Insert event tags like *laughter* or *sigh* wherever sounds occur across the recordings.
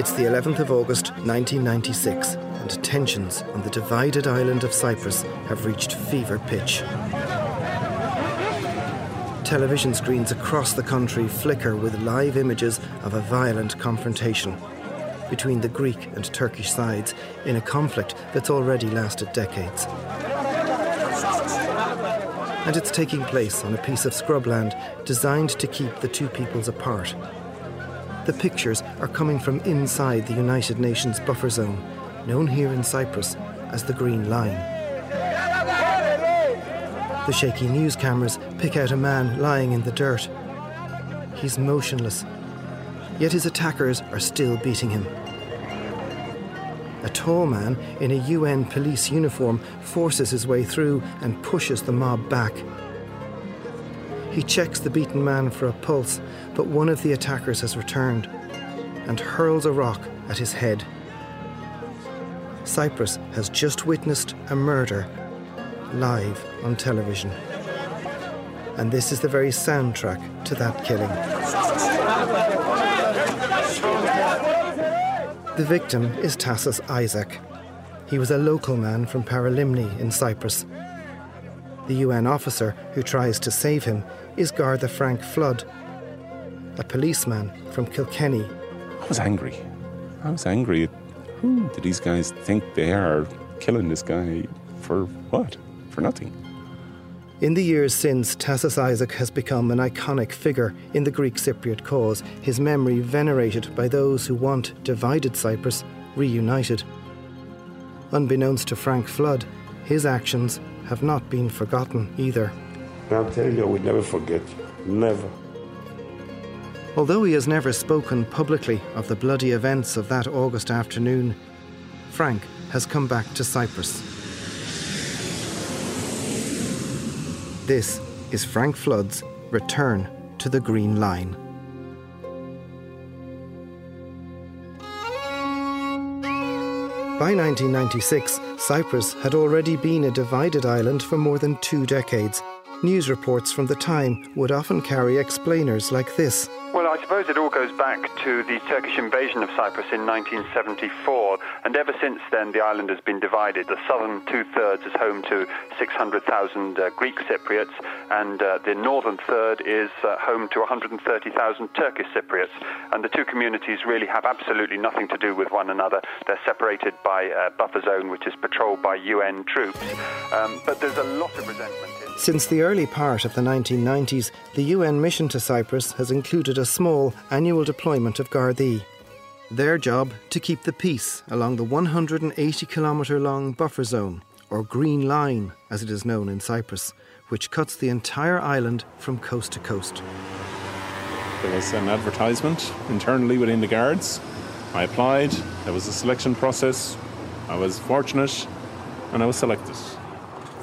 It's the 11th of August 1996, and tensions on the divided island of Cyprus have reached fever pitch. Television screens across the country flicker with live images of a violent confrontation between the Greek and Turkish sides in a conflict that's already lasted decades. And it's taking place on a piece of scrubland designed to keep the two peoples apart. The pictures are coming from inside the United Nations buffer zone, known here in Cyprus as the Green Line. The shaky news cameras pick out a man lying in the dirt. He's motionless, yet his attackers are still beating him. A tall man in a UN police uniform forces his way through and pushes the mob back. He checks the beaten man for a pulse, but one of the attackers has returned and hurls a rock at his head. Cyprus has just witnessed a murder live on television. And this is the very soundtrack to that killing. The victim is Tassos Isaac. He was a local man from Paralimni in Cyprus. The UN officer who tries to save him is Garda Frank Flood, a policeman from Kilkenny. I was angry. I was angry. Who do these guys think they are killing this guy for what? For nothing. In the years since, Tassos Isaac has become an iconic figure in the Greek Cypriot cause, his memory venerated by those who want divided Cyprus reunited. Unbeknownst to Frank Flood, his actions have not been forgotten either. I'll tell you, will never forget you. Never. Although he has never spoken publicly of the bloody events of that August afternoon, Frank has come back to Cyprus. This is Frank Flood's return to the Green Line. By 1996, Cyprus had already been a divided island for more than two decades. News reports from the time would often carry explainers like this. Well, I suppose it all goes back to the Turkish invasion of Cyprus in 1974, and ever since then the island has been divided. The southern two thirds is home to 600,000 uh, Greek Cypriots, and uh, the northern third is uh, home to 130,000 Turkish Cypriots. And the two communities really have absolutely nothing to do with one another. They're separated by a buffer zone which is patrolled by UN troops, um, but there's a lot of resentment. Since the early part of the 1990s, the UN mission to Cyprus has included a small annual deployment of Gardaí. Their job to keep the peace along the 180 kilometre long buffer zone, or Green Line as it is known in Cyprus, which cuts the entire island from coast to coast. There was an advertisement internally within the guards. I applied, there was a selection process. I was fortunate and I was selected.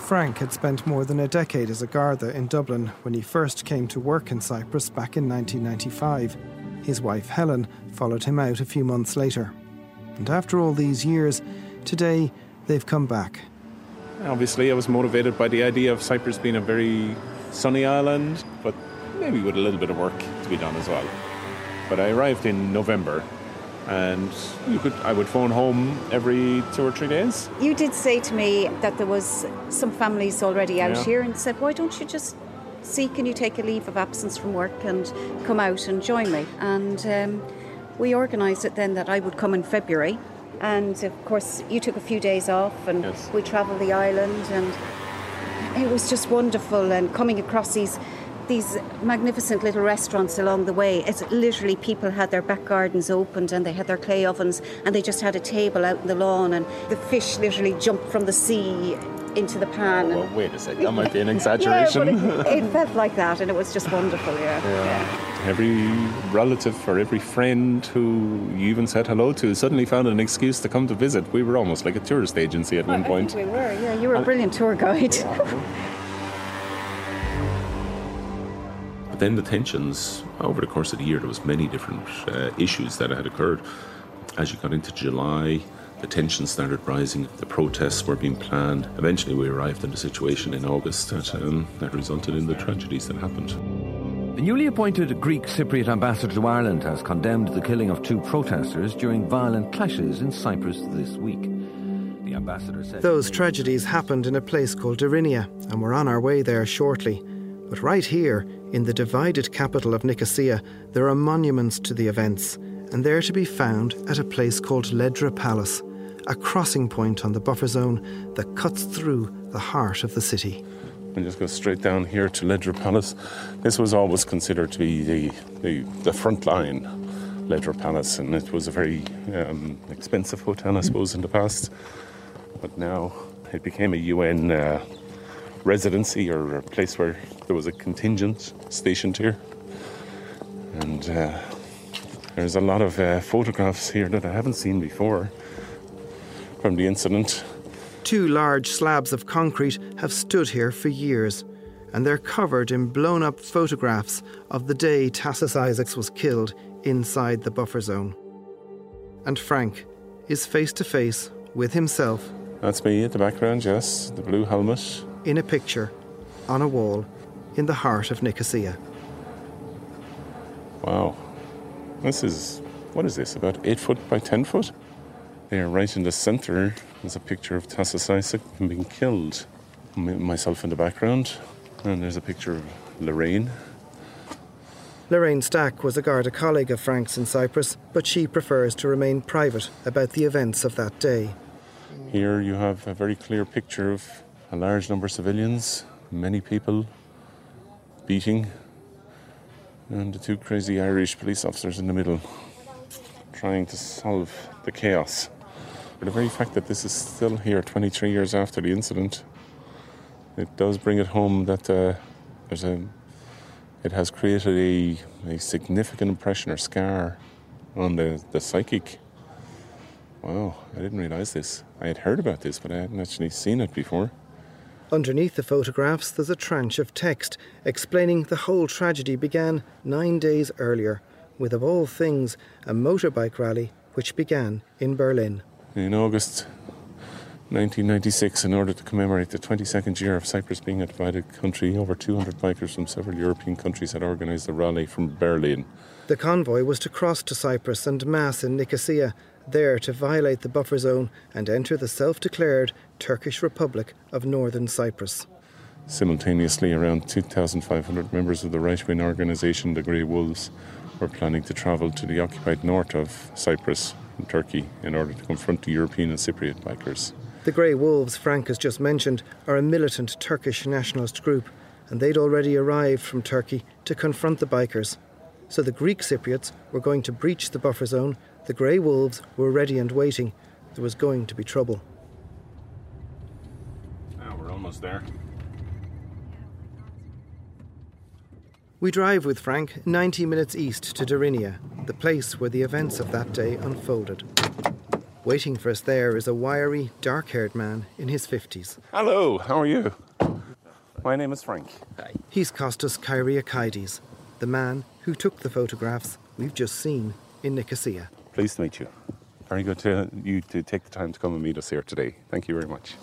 Frank had spent more than a decade as a Garda in Dublin when he first came to work in Cyprus back in 1995. His wife Helen followed him out a few months later. And after all these years, today they've come back. Obviously, I was motivated by the idea of Cyprus being a very sunny island, but maybe with a little bit of work to be done as well. But I arrived in November and you could I would phone home every two or three days. You did say to me that there was some families already out Yeah. here and said, why don't you just see can you take a leave of absence from work and come out and join me? And um, we organised it then that I would come in February. And of course, you took a few days off, and Yes. we travelled the island, and it was just wonderful. And coming across these these magnificent little restaurants along the way. It's literally people had their back gardens opened and they had their clay ovens and they just had a table out in the lawn and the fish literally jumped from the sea into the pan. Well, And, wait a second, that might be an *laughs* yeah, exaggeration. but it, it *laughs* felt like that and it was just wonderful, yeah. yeah. Every relative or every friend who you even said hello to suddenly found an excuse to come to visit. We were almost like a tourist agency at one I point. we were, yeah. You were a brilliant tour guide. Then the tensions over the course of the year, there was many different uh, issues that had occurred. As you got into July, the tensions started rising. The protests were being planned. Eventually, we arrived in a situation in August that, um, that resulted in the tragedies that happened. The newly appointed Greek Cypriot ambassador to Ireland has condemned the killing of two protesters during violent clashes in Cyprus this week. The ambassador said Those tragedies happened in a place called Deryneia, and we're on our way there shortly. But right here, in the divided capital of Nicosia, there are monuments to the events, and they're to be found at a place called Ledra Palace, a crossing point on the buffer zone that cuts through the heart of the city. And just go straight down here to Ledra Palace. This was always considered to be the, the, the front line, Ledra Palace, and it was a very um, expensive hotel, I suppose, in the past. But now it became a UN uh, residency or a place where there was a contingent stationed here. And uh, there's a lot of uh, photographs here that I haven't seen before from the incident. Two large slabs of concrete have stood here for years, and they're covered in blown up photographs of the day Tassos Isaacs was killed inside the buffer zone. And Frank is face to face with himself That's me at the background, yes, the blue helmet. In a picture on a wall in the heart of Nicosia. Wow. This is, what is this, about 8 foot by 10 foot? There, right in the centre, is a picture of Tassos Isaac being killed. Myself in the background, and there's a picture of Lorraine. Lorraine Stack was a Garda colleague of Frank's in Cyprus, but she prefers to remain private about the events of that day. Here you have a very clear picture of a large number of civilians, many people beating, and the two crazy Irish police officers in the middle trying to solve the chaos. But the very fact that this is still here 23 years after the incident, it does bring it home that uh, there's a, it has created a, a significant impression or scar on the, the psychic. Wow, I didn't realise this. I had heard about this, but I hadn't actually seen it before. Underneath the photographs, there's a tranche of text explaining the whole tragedy began nine days earlier, with, of all things, a motorbike rally which began in Berlin. In August 1996, in order to commemorate the 22nd year of Cyprus being a divided country, over 200 bikers from several European countries had organised a rally from Berlin. The convoy was to cross to Cyprus and mass in Nicosia, there to violate the buffer zone and enter the self declared Turkish Republic of Northern Cyprus. Simultaneously, around 2,500 members of the right wing organisation, the Grey Wolves, were planning to travel to the occupied north of Cyprus and Turkey in order to confront the European and Cypriot bikers. The Grey Wolves Frank has just mentioned are a militant Turkish nationalist group, and they'd already arrived from Turkey to confront the bikers. So the Greek Cypriots were going to breach the buffer zone, the Grey Wolves were ready and waiting. There was going to be trouble. Now we're almost there. We drive with Frank 90 minutes east to Deryneia, the place where the events of that day unfolded. Waiting for us there is a wiry, dark haired man in his 50s. Hello, how are you? My name is Frank. He's Kostas Kyriakaides, the man who took the photographs we've just seen in Nicosia. Pleased to meet you. Very good to you to take the time to come and meet us here today. Thank you very much.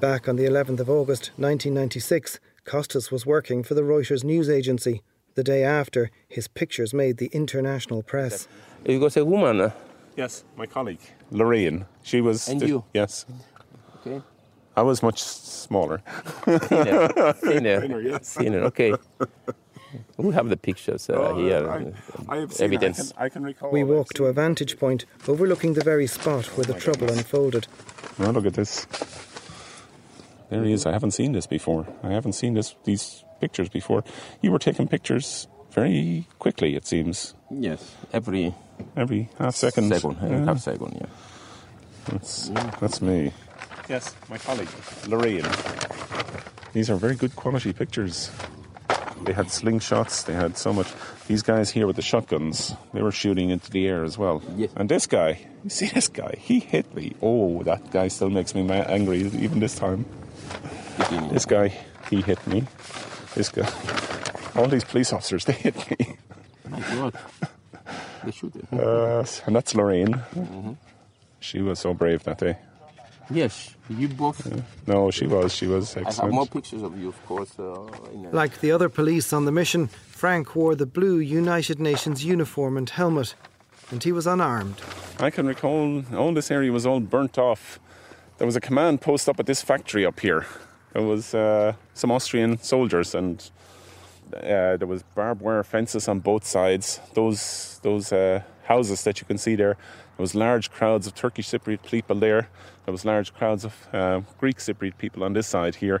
Back on the 11th of August 1996, Kostas was working for the Reuters news agency. The day after, his pictures made the international press. It was a woman. uh, Yes, my colleague Lorraine. She was. And you? Yes, Okay. I was much smaller. Thinner. *laughs* Thinner. Thinner, yes. Thinner, Okay. We have the pictures uh, here. uh, I have seen evidence. I can, I can recall. We I've walk to a vantage point overlooking the very spot where the trouble unfolded. Oh, look at this. There he is. I haven't seen this before. I haven't seen this these pictures before. You were taking pictures very quickly, it seems. Yes. Every Every half second. second. Yeah, half second, yeah. that's, that's me. Yes, my colleague, Lorraine. These are very good quality pictures. They had slingshots, they had so much. These guys here with the shotguns, they were shooting into the air as well. Yes. And this guy, you see this guy, he hit me. Oh, that guy still makes me angry even this time. This guy, he hit me. This guy, all these police officers, they hit me. My God. They shoot it. *laughs* Uh, and that's Lorraine. She was so brave that day. Yes, you both. No, she was. She was I have more pictures of you, of course. Uh, in a- Like the other police on the mission, Frank wore the blue United Nations uniform and helmet, and he was unarmed. I can recall all this area was all burnt off. There was a command post up at this factory up here. There was uh, some Austrian soldiers, and uh, there was barbed wire fences on both sides. Those those uh, houses that you can see there. There was large crowds of Turkish Cypriot people there. There was large crowds of uh, Greek Cypriot people on this side here.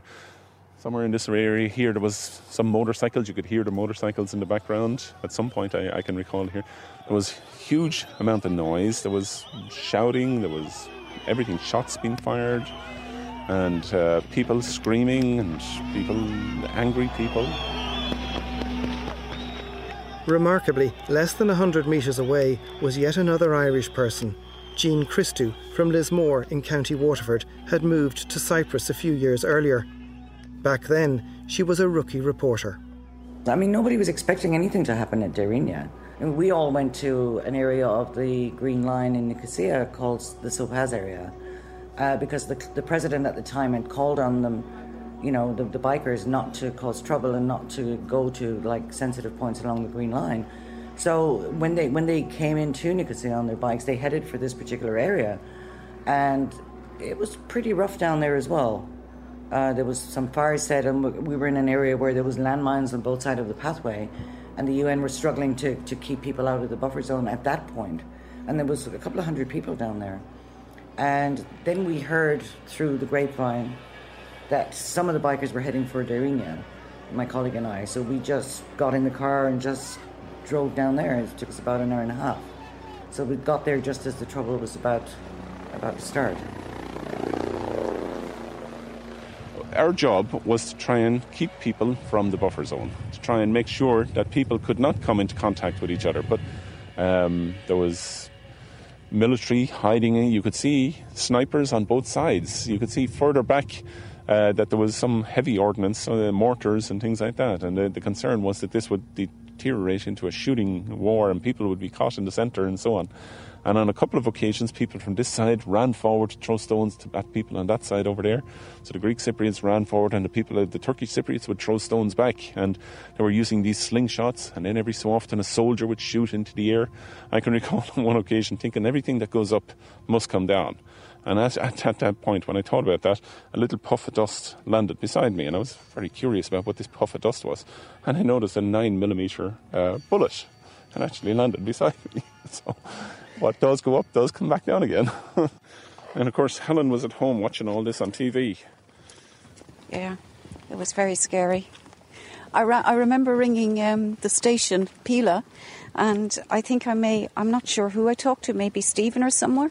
Somewhere in this area here, there was some motorcycles. You could hear the motorcycles in the background. At some point, I, I can recall here, there was huge amount of noise. There was shouting. There was everything, shots being fired, and uh, people screaming, and people, angry people. Remarkably, less than a hundred metres away was yet another Irish person. Jean Christou from Lismore in County Waterford had moved to Cyprus a few years earlier. Back then, she was a rookie reporter. I mean, nobody was expecting anything to happen at Deryneia. And we all went to an area of the Green Line in Nicosia called the Sopaz area uh, because the, the president at the time had called on them, you know, the, the bikers not to cause trouble and not to go to like sensitive points along the Green Line. So when they when they came into Nicosia on their bikes, they headed for this particular area, and it was pretty rough down there as well. Uh, there was some fires set, and we were in an area where there was landmines on both sides of the pathway, and the UN were struggling to, to keep people out of the buffer zone at that point. And there was a couple of hundred people down there. And then we heard through the grapevine that some of the bikers were heading for Deryneia, my colleague and I. So we just got in the car and just drove down there. It took us about an hour and a half. So we got there just as the trouble was about about to start. Our job was to try and keep people from the buffer zone, to try and make sure that people could not come into contact with each other. But um, there was military hiding. You could see snipers on both sides. You could see further back uh, that there was some heavy ordnance, uh, mortars, and things like that. And the, the concern was that this would deteriorate into a shooting war and people would be caught in the centre and so on. And on a couple of occasions, people from this side ran forward to throw stones to, at people on that side over there. So the Greek Cypriots ran forward, and the people, of the Turkish Cypriots, would throw stones back. And they were using these slingshots, and then every so often a soldier would shoot into the air. I can *laughs* recall on one occasion thinking everything that goes up must come down. And at, *laughs* at, at, that point, when I thought about that, a little puff of dust landed beside me, and I was very curious about what this puff of dust was. And I noticed a nine millimeter uh, bullet, and actually landed beside me. *laughs* so, what does go up does come back down again. *laughs* and of course, Helen was at home watching all this on TV. Yeah, it was very scary. I, I remember ringing um, the station, Pyla, and I think I may, I'm not sure who I talked to, maybe Stephen or somewhere.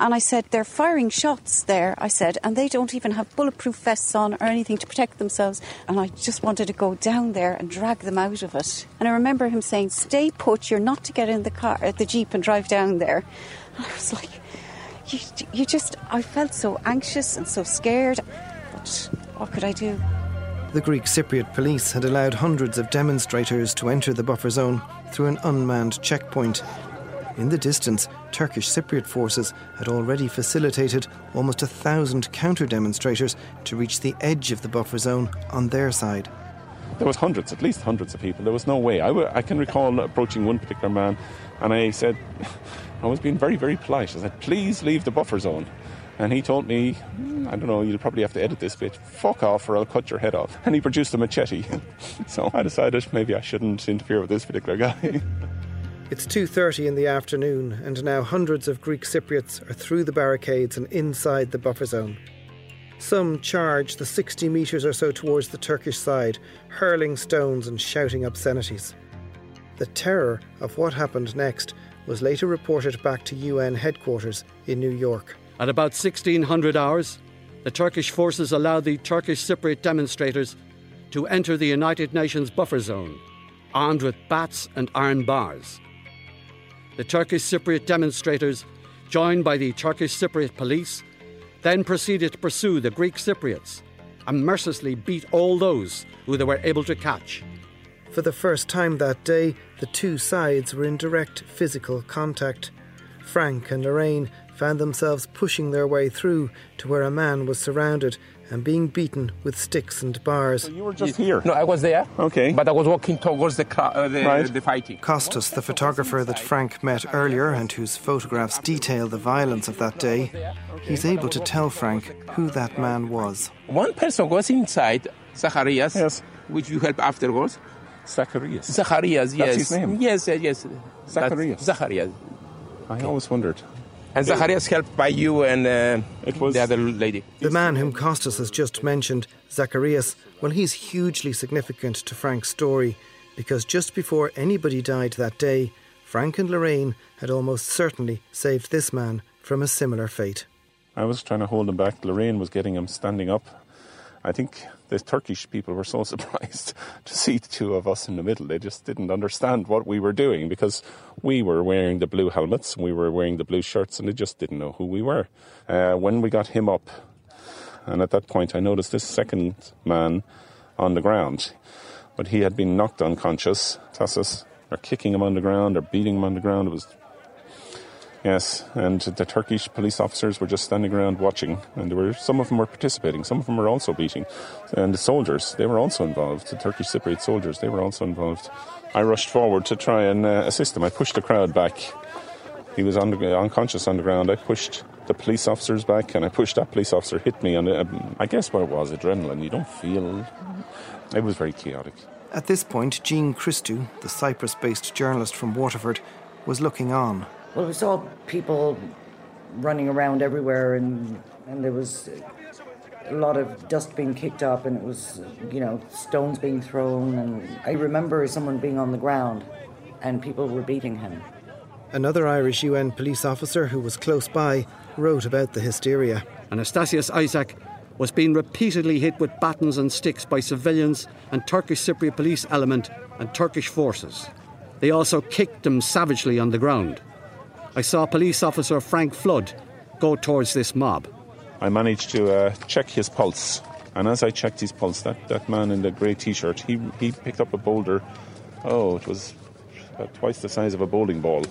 And I said, they're firing shots there, I said, and they don't even have bulletproof vests on or anything to protect themselves. And I just wanted to go down there and drag them out of it. And I remember him saying, stay put, you're not to get in the car, the Jeep and drive down there. And *laughs* I was like, you, you just, I felt so anxious and so scared. But what could I do? The Greek Cypriot police had allowed hundreds of demonstrators to enter the buffer zone through an unmanned checkpoint. In the distance, Turkish Cypriot forces had already facilitated almost a thousand counter demonstrators to reach the edge of the buffer zone on their side. There was hundreds, at least hundreds of people. There was no way. I, w- I can recall approaching one particular man, and I said, *laughs* I was being very, very polite. I said, "Please leave the buffer zone." And he told me, "Hmm, I don't know, you'll probably have to edit this bit. Fuck off, or I'll cut your head off. And he produced a machete. *laughs* so I decided maybe I shouldn't interfere with this particular guy. *laughs* It's 2:30 in the afternoon and now hundreds of Greek Cypriots are through the barricades and inside the buffer zone. Some charge the 60 metres or so towards the Turkish side, hurling stones and shouting obscenities. The terror of what happened next was later reported back to UN headquarters in New York. At about 1600 hours, the Turkish forces allowed the Turkish Cypriot demonstrators to enter the United Nations buffer zone, armed with bats and iron bars. The Turkish Cypriot demonstrators, joined by the Turkish Cypriot police, then proceeded to pursue the Greek Cypriots and mercilessly beat all those who they were able to catch. For the first time that day, the two sides were in direct physical contact. Frank and Lorraine found themselves pushing their way through to where a man was surrounded and being beaten with sticks and bars. You were just here. No, I was there. Okay. But I was walking towards the cra- uh, the, Right. the fighting. Costas, the photographer that Frank met earlier and whose photographs detail the violence of that day, he's able to tell Frank who that man was. One person was inside, Zacharias, Yes. which you help afterwards. Zacharias. Zacharias, yes. That's his name? Yes, yes, yes. Zacharias. That's Zacharias. I always wondered. And Zacharias helped by you and uh, It was- the other lady. The man whom Costas has just mentioned, Zacharias, well, he's hugely significant to Frank's story because just before anybody died that day, Frank and Lorraine had almost certainly saved this man from a similar fate. I was trying to hold him back. Lorraine was getting him standing up. I think the Turkish people were so *laughs* surprised to see the two of us in the middle. They just didn't understand what we were doing because we were wearing the blue helmets, we were wearing the blue shirts, and they just didn't know who we were. Uh, when we got him up, and at that point I noticed this second man on the ground, but he had been knocked unconscious. Tassus are kicking him on the ground or beating him on the ground. It was Yes, and the Turkish police officers were just standing around watching, and there were some of them were participating, some of them were also beating, and the soldiers they were also involved. The Turkish Cypriot soldiers they were also involved. I rushed forward to try and uh, assist him. I pushed the crowd back. He was on the, unconscious on the ground. I pushed the police officers back, and I pushed that police officer hit me. And um, I guess what it was adrenaline. You don't feel. It was very chaotic. At this point, Jean Christou, the Cyprus based journalist from Waterford, was looking on. Well, we saw people running around everywhere, and and there was a lot of dust being kicked up, and it was you know stones being thrown, and I remember someone being on the ground, and people were beating him. Another Irish UN police officer who was close by wrote about the hysteria. Anastasios Isaac was being repeatedly hit with batons and sticks by civilians and Turkish Cypriot police element and Turkish forces. They also kicked him savagely on the ground. I saw police officer Frank Flood go towards this mob. I managed to uh, check his pulse, and as I checked his pulse, that, that man in the grey T-shirt, he he picked up a boulder. Oh, it was twice the size of a bowling ball,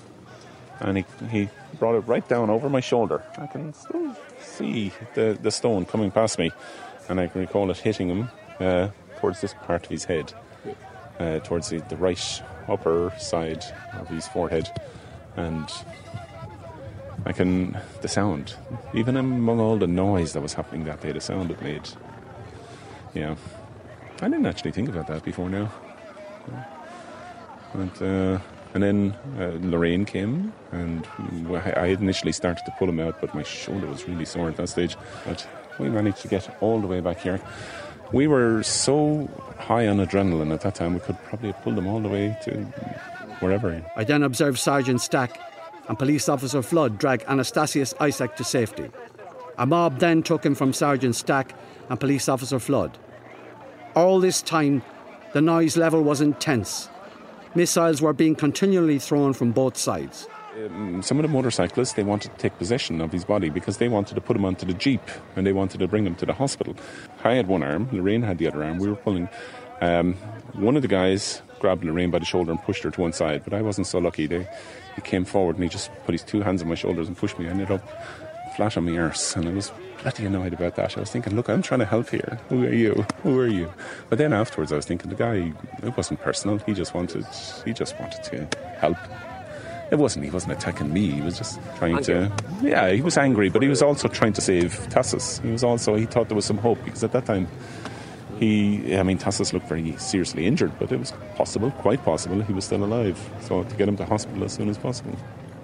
and he he brought it right down over my shoulder. I can still see the the stone coming past me, and I can recall it hitting him uh, towards this part of his head, uh, towards the, the right upper side of his forehead, and I can the sound, even among all the noise that was happening that day, the sound it made. Yeah, I didn't actually think about that before now. And uh, and then uh, Lorraine came, and I initially started to pull him out, but my shoulder was really sore at that stage. But we managed to get all the way back here. We were so high on adrenaline at that time, we could probably have pulled them all the way to wherever. I then observed Sergeant Stack and police officer Flood drag Anastasios Isaac to safety. A mob then took him from Sergeant Stack and police officer Flood. All this time, the noise level was intense. Missiles were being continually thrown from both sides. Um, some of the motorcyclists they wanted to take possession of his body because they wanted to put him onto the jeep and they wanted to bring him to the hospital. I had one arm, Lorraine had the other arm. We were pulling. Um, one of the guys grabbed Lorraine by the shoulder and pushed her to one side, but I wasn't so lucky. They, he came forward and he just put his two hands on my shoulders and pushed me. I ended up flat on my arse, and I was bloody annoyed about that. I was thinking, look, I'm trying to help here. Who are you? Who are you? But then afterwards, I was thinking, the guy, it wasn't personal. He just wanted, he just wanted to help. It wasn't. He wasn't attacking me. He was just trying to. Yeah, he was angry, but he was also trying to save Tassos. He was also. He thought there was some hope because at that time, he. I mean, Tassos looked very seriously injured, but it was possible, quite possible, he was still alive. So to get him to hospital as soon as possible.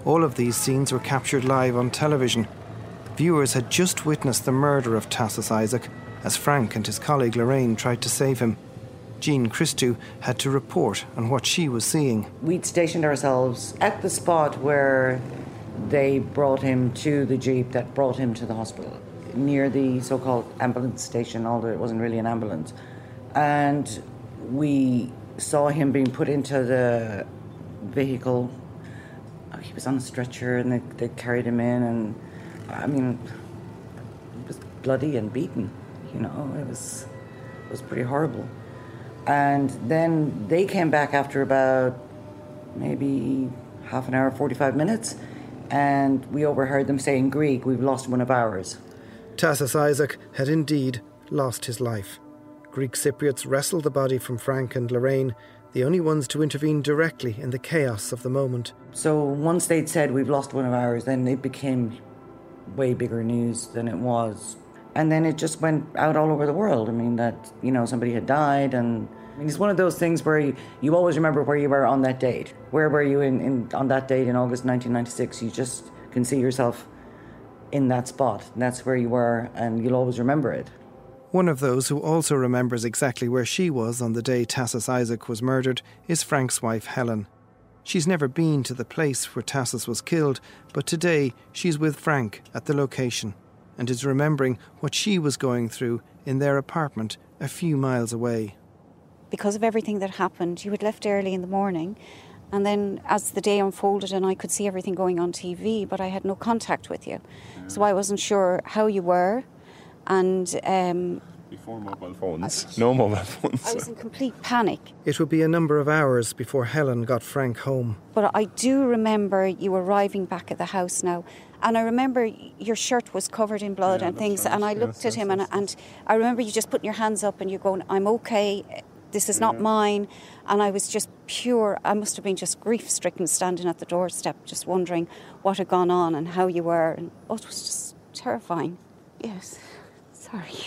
All of these scenes were captured live on television. Viewers had just witnessed the murder of Tassos Isaac as Frank and his colleague Lorraine tried to save him. Jean Christou had to report on what she was seeing. We'd stationed ourselves at the spot where they brought him to the jeep that brought him to the hospital, near the so called ambulance station, although it wasn't really an ambulance. And we saw him being put into the vehicle. Oh, He was on a stretcher and they, they carried him in, and I mean, he was bloody and beaten, you know, it was, it was pretty horrible. And then they came back after about maybe half an hour, 45 minutes, and we overheard them say in Greek, We've lost one of ours. Tassos Isaac had indeed lost his life. Greek Cypriots wrestled the body from Frank and Lorraine, the only ones to intervene directly in the chaos of the moment. So once they'd said, We've lost one of ours, then it became way bigger news than it was. And then it just went out all over the world. I mean, that, you know, somebody had died and I mean, it's one of those things where you, you always remember where you were on that date. Where were you in, in on that date in August 1996? You just can see yourself in that spot. And that's where you were, and you'll always remember it. One of those who also remembers exactly where she was on the day Tassos Isaac was murdered is Frank's wife, Helen. She's never been to the place where Tassos was killed, but today she's with Frank at the location and is remembering what she was going through in their apartment a few miles away because of everything that happened, you had left early in the morning. And then as the day unfolded and I could see everything going on TV, but I had no contact with you. So I wasn't sure how you were. And um, before mobile phones, *laughs* no mobile phones. I was in complete panic. It would be a number of hours before Helen got Frank home. But I do remember you arriving back at the house now. And I remember your shirt was covered in blood yeah, and things. Right. And I looked yes, at him yes, and, and I remember you just putting your hands up and you going, I'm okay this is not mine. And I was just pure, I must have been just grief stricken standing at the doorstep, just wondering what had gone on and how you were. And oh, it was just terrifying. Yes, sorry.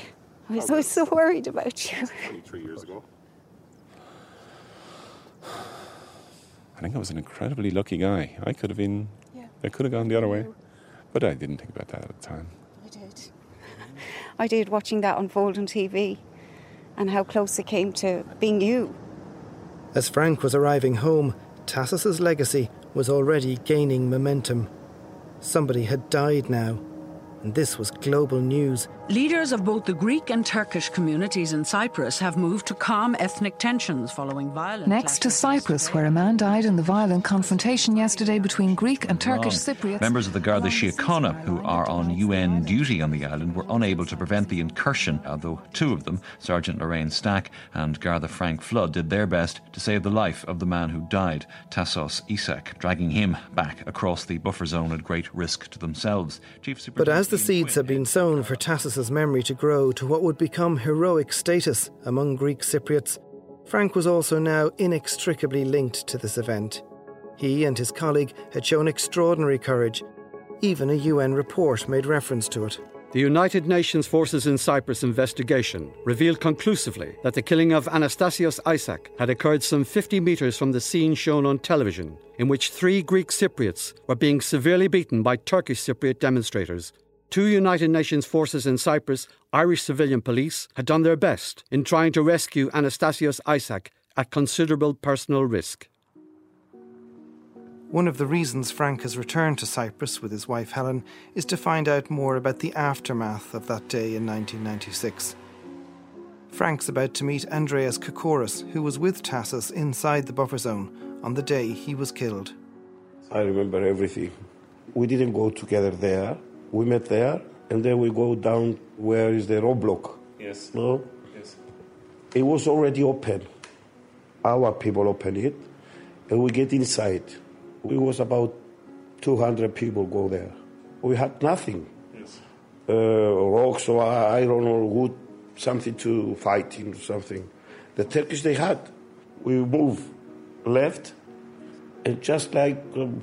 I was, I was so worried about you. Three years ago. I think I was an incredibly lucky guy. I could have been, yeah. I could have gone the other way. But I didn't think about that at the time. I did. I did, watching that unfold on TV and how close it came to being you. As Frank was arriving home, Tassos's legacy was already gaining momentum. Somebody had died now, and this was global news. Leaders of both the Greek and Turkish communities in Cyprus have moved to calm ethnic tensions following violence. Next to Cyprus, where a man died in the violent confrontation yesterday between Greek and Turkish Cypriots. Members of the Garda Síochána, who are on UN duty on the island, were unable to prevent the incursion, although two of them, Sergeant Lorraine Stack and Garda Frank Flood, did their best to save the life of the man who died, Tassos Isaac, dragging him back across the buffer zone at great risk to themselves. but as the seeds had been sown for Tassos's memory to grow to what would become heroic status among Greek Cypriots, Frank was also now inextricably linked to this event. He and his colleague had shown extraordinary courage. Even a UN report made reference to it. The United Nations Forces in Cyprus investigation revealed conclusively that the killing of Anastasios Isaac had occurred some 50 metres from the scene shown on television, in which three Greek Cypriots were being severely beaten by Turkish Cypriot demonstrators. Two United Nations forces in Cyprus, Irish civilian police, had done their best in trying to rescue Anastasios Isaac at considerable personal risk. One of the reasons Frank has returned to Cyprus with his wife Helen is to find out more about the aftermath of that day in 1996. Frank's about to meet Andreas Kokoris, who was with Tassos inside the buffer zone on the day he was killed. I remember everything. We didn't go together there. We met there, and then we go down where is the roadblock. Yes. No? Yes. It was already open. Our people opened it, and we get inside we was about 200 people go there. We had nothing. Yes. Uh, rocks or iron don't wood, something to fight in something. The Turkish they had. We move left, and just like um,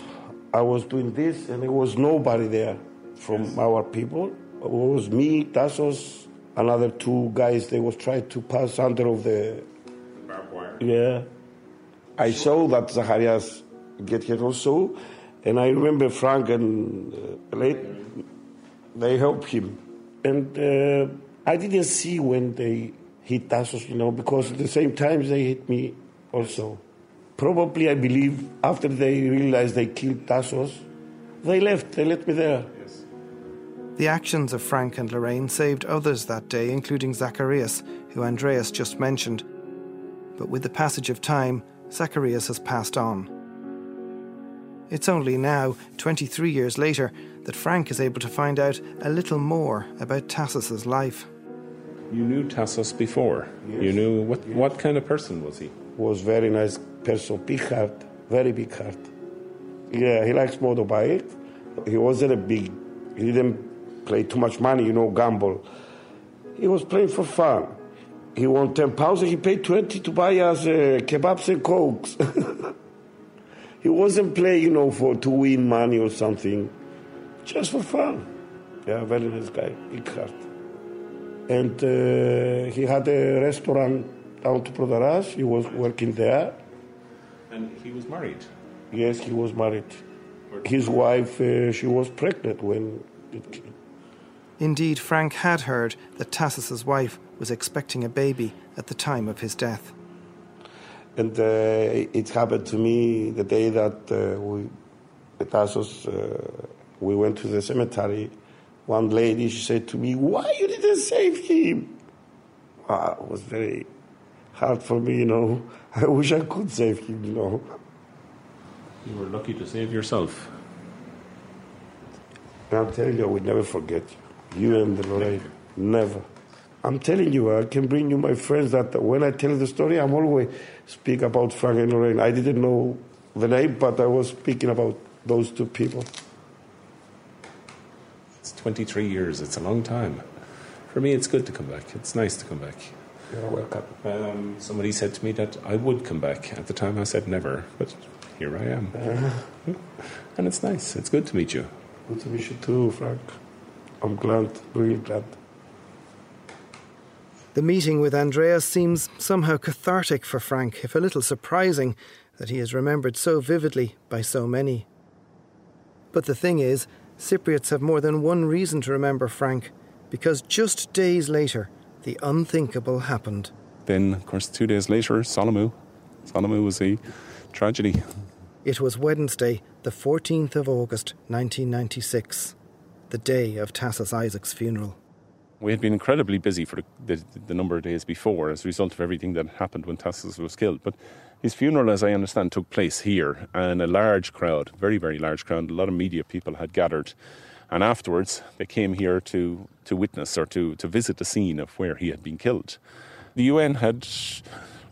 I was doing this, and there was nobody there from our people. It was me, Tassos, another two guys. They was trying to pass under of the barbed wire. Yeah, I saw that Zacharias get hit also. And I remember Frank and uh, late, they helped him. And uh, I didn't see when they hit Tassos, you know, because at the same time they hit me also. Probably, I believe, after they realized they killed Tassos, they left, they left me there. Yes. The actions of Frank and Lorraine saved others that day, including Zacharias, who Andreas just mentioned. But with the passage of time, Zacharias has passed on. It's only now, 23 years later, that Frank is able to find out a little more about Tassos's life. You knew Tassos before. Yes. You knew what, yes. what kind of person was he? Was very nice person, big heart, very big heart. Yeah, he likes motorbike, he wasn't a big, he didn't play too much money, you know, gamble. He was playing for fun. He won 10 pounds and he paid 20 to buy us uh, kebabs and cokes. *laughs* he wasn't playing, you know, for to win money or something, just for fun. Yeah, very nice guy, big heart. And uh, he had a restaurant down to Protaras. He was working there. And he was married? Yes, he was married. His wife, uh, she was pregnant when it came. Indeed, Frank had heard that Tassos's wife was expecting a baby at the time of his death. And uh, it happened to me the day that uh, we, Tassos, uh, we went to the cemetery. One lady, she said to me, "Why you didn't save him?" Ah, it was very hard for me, you know. *laughs* I wish I could save him, you know. You were lucky to save yourself. And I'm telling you, I will never forget you. And the Lorraine. Never. I'm telling you, I can bring you my friends that when I tell the story, I'm always speak about Frank and Lorraine. I didn't know the name, but I was speaking about those two people. It's 23 years. It's a long time. For me, it's good to come back. It's nice to come back. You're welcome. Um, somebody said to me that I would come back. At the time, I said never, but here I am. Uh-huh. and it's nice. It's good to meet you. Good to meet you too, Frank. I'm glad, really glad. The meeting with Andreas seems somehow cathartic for Frank, if a little surprising that he is remembered so vividly by so many. But the thing is, Cypriots have more than one reason to remember Frank, because just days later, the unthinkable happened. Then, of course, two days later, Solomou. Solomou was a tragedy. It was Wednesday, the 14th of August, 1996, the day of Tassos Isaac's funeral. We had been incredibly busy for the, the, number of days before as a result of everything that happened when Tassos was killed. But his funeral, as I understand, took place here, and a large crowd, very, very large crowd, a lot of media people had gathered. And afterwards, they came here to, to witness or to, to visit the scene of where he had been killed. The UN had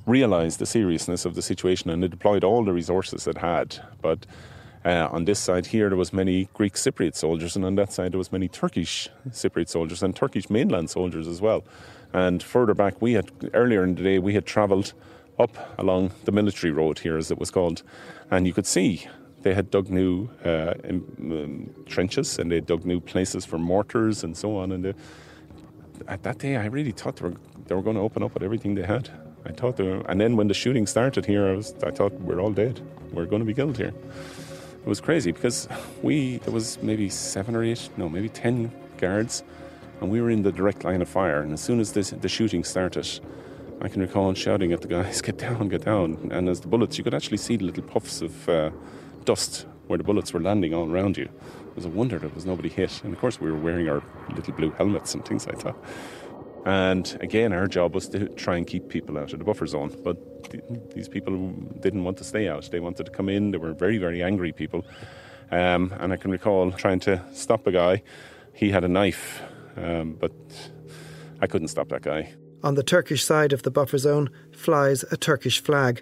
realised the seriousness of the situation and it deployed all the resources it had. But uh, on this side here, there was many Greek Cypriot soldiers, and on that side there was many Turkish Cypriot soldiers and Turkish mainland soldiers as well. And further back, we had earlier in the day we had travelled up along the military road here, as it was called, and you could see they had dug new uh, um, trenches and they dug new places for mortars and so on. And they, at that day, I really thought they were they were going to open up with everything they had. I thought they were, and then when the shooting started here, I was I thought we're all dead. We're going to be killed here. It was crazy because we there was maybe seven or eight, no, maybe ten guards, and we were in the direct line of fire. And as soon as this, the shooting started, I can recall shouting at the guys, "Get down, get down!" And as the bullets, you could actually see the little puffs of uh, dust where the bullets were landing all around you. It was a wonder there was nobody hit. And of course, we were wearing our little blue helmets and things like that. And again, our job was to try and keep people out of the buffer zone. But th- these people didn't want to stay out. They wanted to come in. They were very, very angry people. Um, and I can recall trying to stop a guy. He had a knife, um, but I couldn't stop that guy. On the Turkish side of the buffer zone flies a Turkish flag.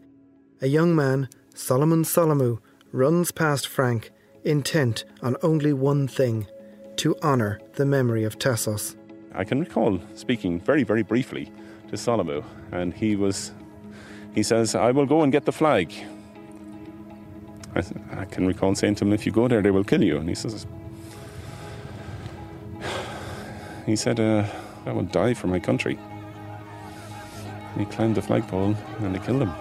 A young man, Solomos Solomou, runs past Frank, intent on only one thing to honour the memory of Tassos. I can recall speaking very, very briefly to Solomou, and he was, he says, I will go and get the flag. I, I can recall saying to him, if you go there, they will kill you. And he says, he said, uh, I will die for my country. And he climbed the flagpole and they killed him.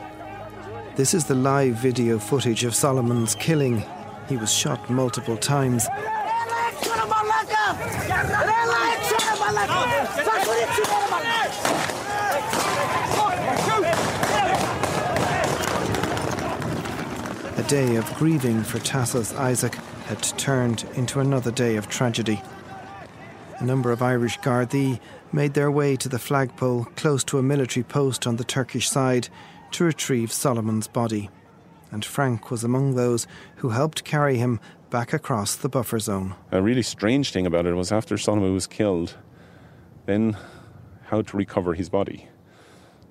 This is the live video footage of Solomon's killing. He was shot multiple times. A day of grieving for Tassos Isaac had turned into another day of tragedy. A number of Irish Gardaí made their way to the flagpole close to a military post on the Turkish side to retrieve Solomon's body, and Frank was among those who helped carry him back across the buffer zone. A really strange thing about it was after Solomon was killed, then how to recover his body.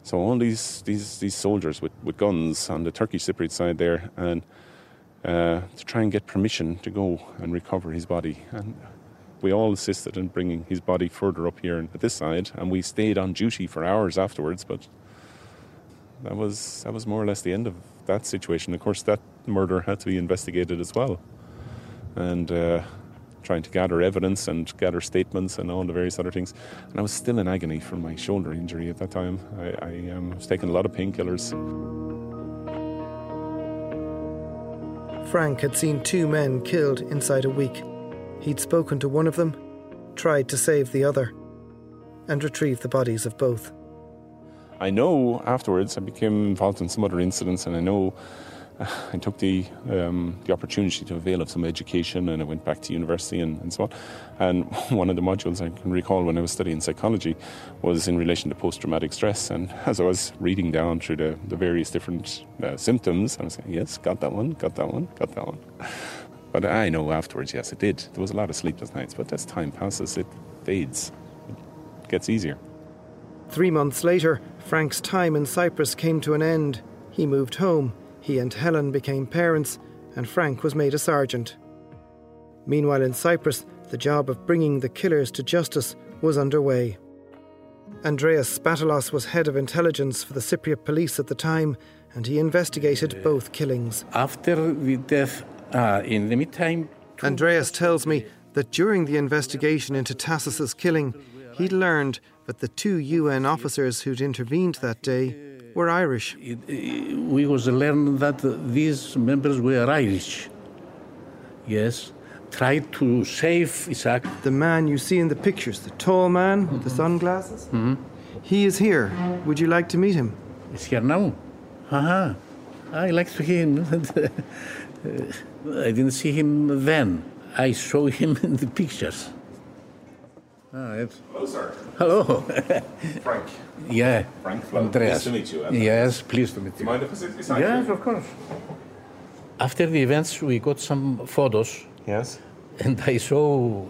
So all these these these soldiers with, with guns on the Turkish Cypriot side there, and uh, to try and get permission to go and recover his body. And we all assisted in bringing his body further up here at this side, and we stayed on duty for hours afterwards. But that was that was more or less the end of that situation. Of course, that murder had to be investigated as well, and uh, trying to gather evidence and gather statements and all the various other things. And I was still in agony from my shoulder injury at that time. I, I um, was taking a lot of painkillers. Frank had seen two men killed inside a week. He'd spoken to one of them, tried to save the other, and retrieve the bodies of both. I know afterwards I became involved in some other incidents, and I know *sighs* I took the um, the opportunity to avail of some education, and I went back to university and, and, so on. And *laughs* one of the modules I can recall when I was studying psychology was in relation to post traumatic stress. And *laughs* as I was reading down through the, the various different uh, symptoms, I was saying, "Yes, got that one, got that one, got that one." *laughs* But I know afterwards, yes, it did. There was a lot of sleepless nights, but as time passes, it fades. It gets easier. Three months later, Frank's time in Cyprus came to an end. He moved home he and Helen became parents, and Frank was made a sergeant. Meanwhile, in Cyprus, the job of bringing the killers to justice was underway. Andreas Spatalos was head of intelligence for the Cypriot police at the time, and he investigated both killings. After the death, uh, in the meantime. Andreas tells me that during the investigation into Tassos's killing, he'd learned that the two UN officers who'd intervened that day were Irish. We was learned that these members were Irish. Yes, tried to save Isaac. The man you see in the pictures, the tall man with the sunglasses. Mm-hmm. He is here. Would you like to meet him? He's here now. Haha. I like to hear him. *laughs* I didn't see him then. I saw him in the pictures. Ah, Hello, sir. Hello. *laughs* Frank. Yeah. Frank Flood. Andreas. Nice to meet you. Yes, pleased to meet you. Do you mind if I sit beside Yes, you? of course. After the events, we got some photos. Yes. And I saw uh,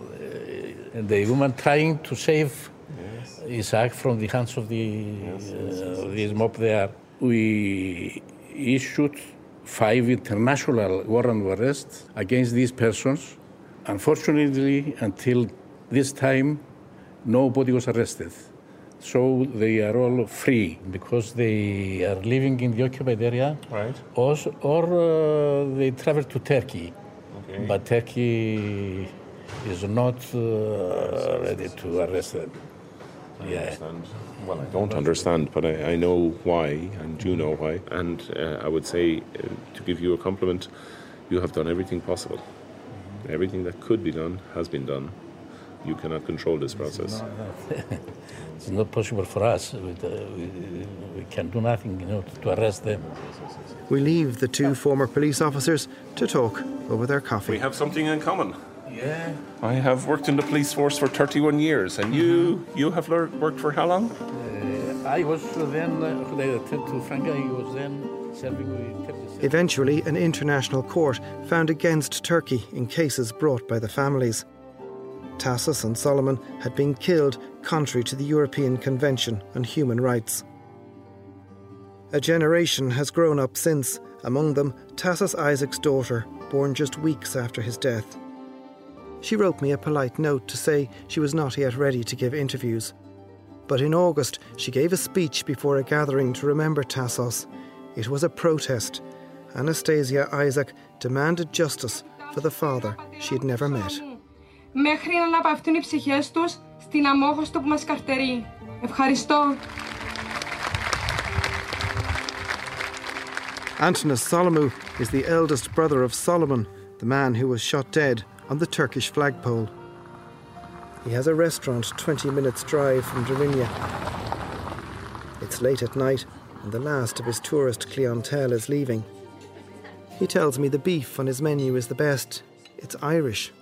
the woman trying to save yes. Isaac from the hands of the yes, yes, uh, this mob there. We issued five international warrant of arrest against these persons. Unfortunately, until this time, nobody was arrested. So they are all free because they are living in the occupied area. Right. Or, or uh, they travel to Turkey. Okay. But Turkey is not uh, ready to arrest them. I yeah. understand. Well, I don't understand, but I, I know why, and you know why. And uh, I would say, uh, to give you a compliment, you have done everything possible. Everything that could be done has been done you cannot control this process. *laughs* it's not possible for us. We, uh, we, we, can do nothing you know, to arrest them. We leave the two former police officers to talk over their coffee. We have something in common. Yeah. I have worked in the police force for 31 years, and you you have worked for how long? Uh, I was then, uh, to Frank, I was then serving with Eventually, an international court found against Turkey in cases brought by the families. Tassos and Solomos had been killed contrary to the European Convention on Human Rights. A generation has grown up since, among them Tassos Isaac's daughter, born just weeks after his death. She wrote me a polite note to say she was not yet ready to give interviews. But in August, she gave a speech before a gathering to remember Tassos. It was a protest. Anastasia Isaac demanded justice for the father she had never met μέχρι να αναπαυτούν οι ψυχές τους στην αμόχωστο που μας καρτερεί. Ευχαριστώ. Antinous Solomou is the eldest brother of Solomos, the man who was shot dead on the Turkish flagpole. He has a restaurant 20 minutes' drive from Deryneia. It's late at night, and the last of his tourist clientele is leaving. He tells me the beef on his menu is the best. It's Irish.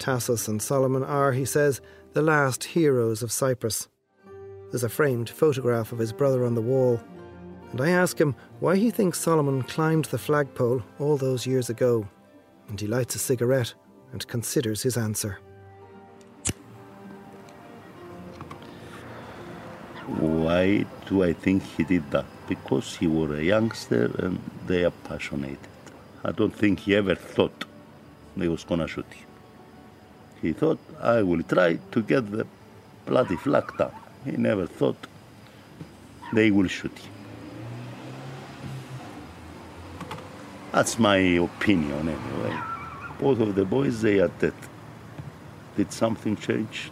Tassos and Solomos are, he says, the last heroes of Cyprus. There's a framed photograph of his brother on the wall, and I ask him why he thinks Solomos climbed the flagpole all those years ago, and he lights a cigarette and considers his answer. Why do I think he did that? Because he was a youngster and they are passionate. I don't think he ever thought they was gonna shoot him. He thought I will try to get the bloody flag down. He never thought they will shoot him. That's my opinion anyway. Both of the boys they are dead. Did something change?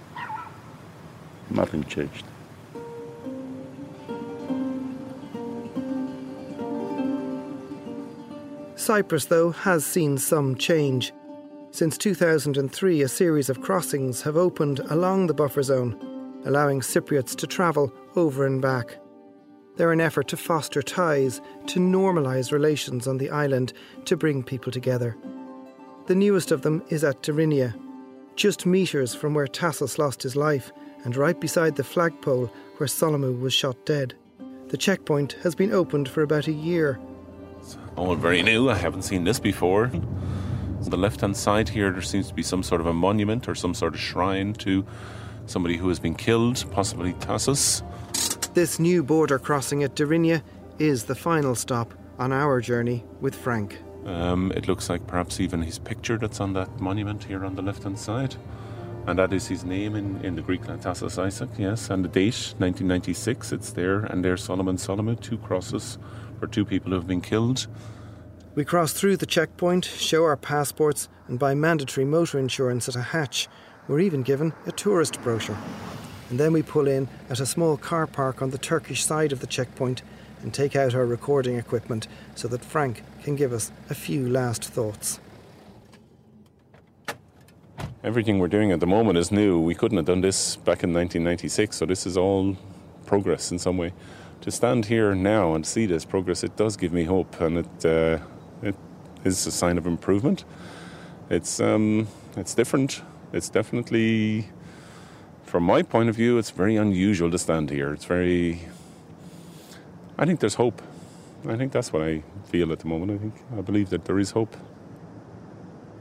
Nothing changed. Cyprus, though, has seen some change. Since 2003, a series of crossings have opened along the buffer zone, allowing Cypriots to travel over and back. They're an effort to foster ties, to normalise relations on the island, to bring people together. The newest of them is at Deryneia, just metres from where Tassos lost his life and right beside the flagpole where Solomou was shot dead. The checkpoint has been opened for about a year. It's All very new. I haven't seen this before. On the left hand side here, there seems to be some sort of a monument or some sort of shrine to somebody who has been killed, possibly Tassos. This new border crossing at Deryneia is the final stop on our journey with Frank. Um, it looks like perhaps even his picture that's on that monument here on the left hand side. And that is his name in, in the Greek Tassos Isaac, yes. And the date, 1996, it's there. And there's Solomos Solomou, two crosses for two people who have been killed. We cross through the checkpoint, show our passports, and buy mandatory motor insurance at a hatch. We're even given a tourist brochure. And then we pull in at a small car park on the Turkish side of the checkpoint and take out our recording equipment so that Frank can give us a few last thoughts. Everything we're doing at the moment is new. We couldn't have done this back in 1996, so this is all progress in some way. To stand here now and see this progress, it does give me hope, and it uh, it is a sign of improvement. It's um, it's different. It's definitely, from my point of view, it's very unusual to stand here. It's very. I think there's hope. I think that's what I feel at the moment. I think I believe that there is hope.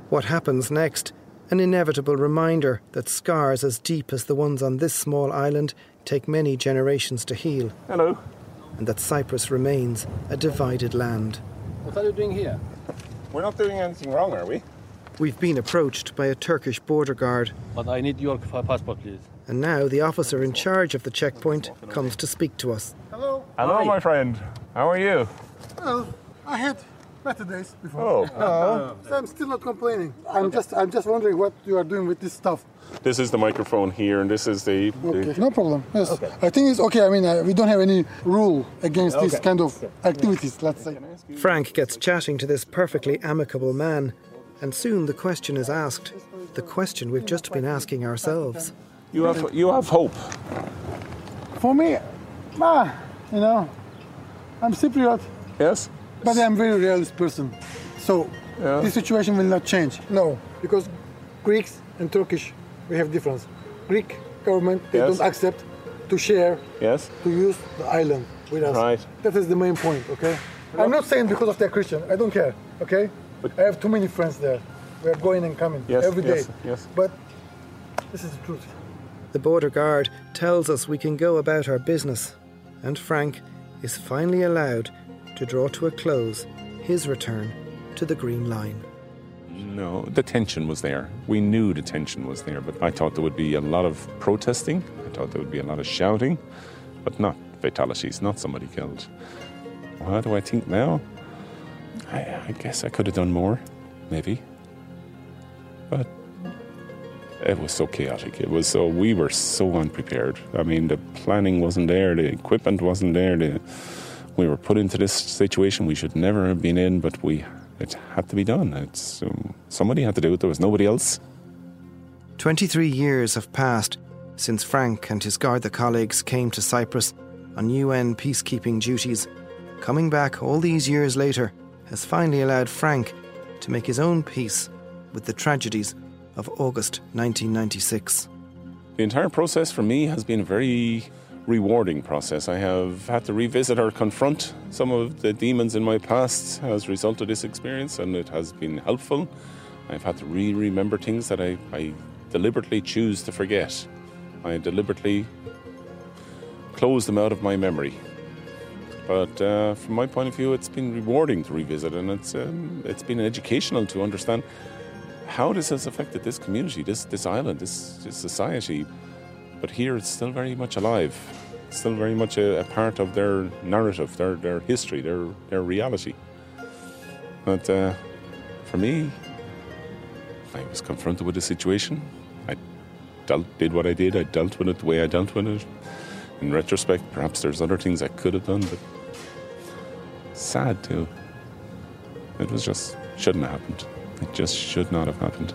What happens next? An inevitable reminder that scars as deep as the ones on this small island take many generations to heal. Hello. And that Cyprus remains a divided land. What are you doing here? We're not doing anything wrong, are we? We've been approached by a Turkish border guard. But I need your passport, please. And now the officer in charge of the checkpoint comes to speak to us. Hello. Hello, my friend. How are you? Well, I had better days before. Oh. Uh, so I'm still not complaining. I'm just I'm just wondering what you are doing with this stuff. This is the microphone here, and this is the. Okay, the no problem. Yes, I think it's okay. I mean, uh, we don't have any rule against this Okay. kind of activities. Let's say. Frank gets chatting to this perfectly amicable man, and soon the question is asked. The question we've just been asking ourselves. You have you have hope. For me, ah, you know, I'm Cypriot. Yes. But I'm a very realist person. So this situation will not change. No, because Greeks and Turkish, we have difference. Greek government they Yes. don't accept to share Yes. to use the island with us. Right. That is the main point. Okay. I'm not saying because of they're Christian. I don't care. Okay. I have too many friends there. We are going and coming Yes, every day. yes, yes. But this is the truth. The border guard tells us we can go about our business, and Frank is finally allowed to draw to a close his return to the Green Line. No, the tension was there. We knew the tension was there, but I thought there would be a lot of protesting. I thought there would be a lot of shouting, but not fatalities, not somebody killed. What do I think now? I, I guess I could have done more, maybe. But it was so chaotic. It was so we were so unprepared. I mean, the planning wasn't there, the equipment wasn't there. The, we were put into this situation we should never have been in, but we it had to be done. It's um, somebody had to do it. There was nobody else. 23 years have passed since Frank and his Garda colleagues came to Cyprus on UN peacekeeping duties. Coming back all these years later has finally allowed Frank to make his own peace with the tragedies of August 1996. The entire process for me has been very rewarding process. I have had to revisit or confront some of the demons in my past as a result of this experience, and it has been helpful. I've had to re remember things that I, I deliberately choose to forget. I deliberately close them out of my memory. But uh, from my point of view, it's been rewarding to revisit, and it's um, it's been educational to understand how this has affected this community, this this island, this, this society. But here, it's still very much alive, still very much a, a part of their narrative, their their history, their their reality. But uh, for me, I was confronted with a situation. I dealt, did what I did. I dealt with it the way I dealt with it. In retrospect, perhaps there's other things I could have done, but sad too. It was just shouldn't have happened. It just should not have happened.